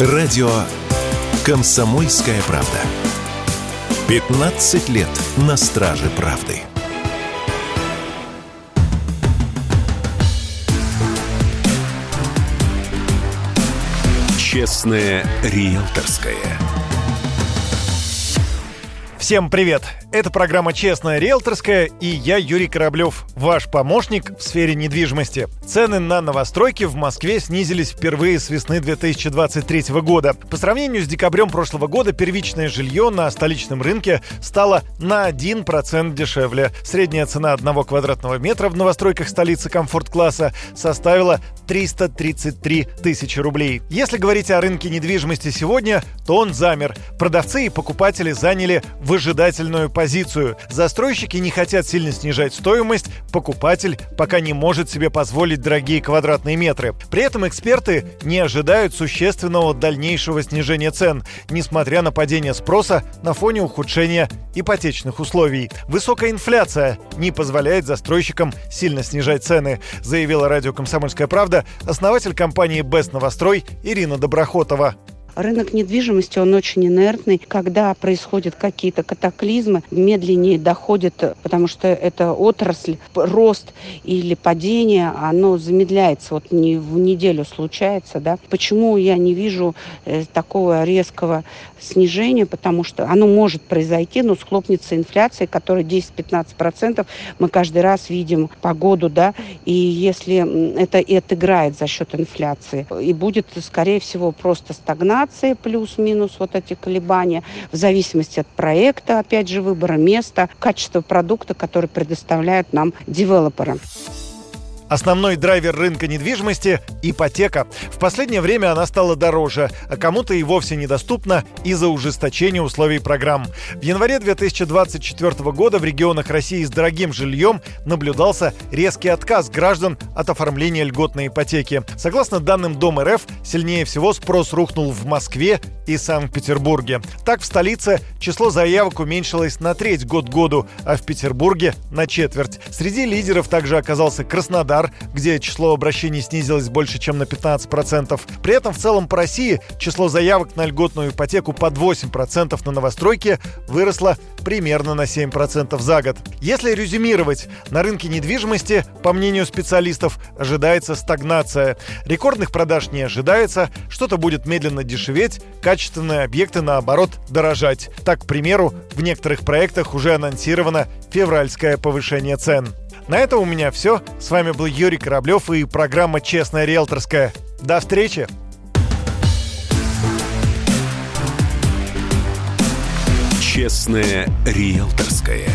Радио «Комсомольская правда». 15 лет на страже правды. Честное риэлторское. Всем привет! Это программа «Честная риэлторская» и я, Юрий Кораблев, ваш помощник в сфере недвижимости. Цены на новостройки в Москве снизились впервые с весны 2023 года. По сравнению с декабрем прошлого года первичное жилье на столичном рынке стало на 1% дешевле. Средняя цена одного квадратного метра в новостройках столицы комфорт-класса составила 333 тысячи рублей. Если говорить о рынке недвижимости сегодня, то он замер. Продавцы и покупатели заняли выжидательную позицию позицию. Застройщики не хотят сильно снижать стоимость, покупатель пока не может себе позволить дорогие квадратные метры. При этом эксперты не ожидают существенного дальнейшего снижения цен, несмотря на падение спроса на фоне ухудшения ипотечных условий. Высокая инфляция не позволяет застройщикам сильно снижать цены, заявила радио «Комсомольская правда» основатель компании «Бест Новострой» Ирина Доброхотова. Рынок недвижимости, он очень инертный. Когда происходят какие-то катаклизмы, медленнее доходит, потому что это отрасль, рост или падение, оно замедляется, вот не в неделю случается, да. Почему я не вижу э, такого резкого снижения? Потому что оно может произойти, но схлопнется инфляция, которая 10-15% мы каждый раз видим по году, да, и если это и отыграет за счет инфляции, и будет, скорее всего, просто стагнация, информации, плюс-минус вот эти колебания, в зависимости от проекта, опять же, выбора места, качества продукта, который предоставляют нам девелоперы. Основной драйвер рынка недвижимости – ипотека. В последнее время она стала дороже, а кому-то и вовсе недоступна из-за ужесточения условий программ. В январе 2024 года в регионах России с дорогим жильем наблюдался резкий отказ граждан от оформления льготной ипотеки. Согласно данным Дом РФ, сильнее всего спрос рухнул в Москве и Санкт-Петербурге. Так, в столице число заявок уменьшилось на треть год году, а в Петербурге – на четверть. Среди лидеров также оказался Краснодар, Краснодар, где число обращений снизилось больше, чем на 15%. При этом в целом по России число заявок на льготную ипотеку под 8% на новостройки выросло примерно на 7% за год. Если резюмировать, на рынке недвижимости, по мнению специалистов, ожидается стагнация. Рекордных продаж не ожидается, что-то будет медленно дешеветь, качественные объекты, наоборот, дорожать. Так, к примеру, в некоторых проектах уже анонсировано февральское повышение цен. На этом у меня все. С вами был Юрий Кораблев и программа «Честная риэлторская». До встречи! «Честная риэлторская»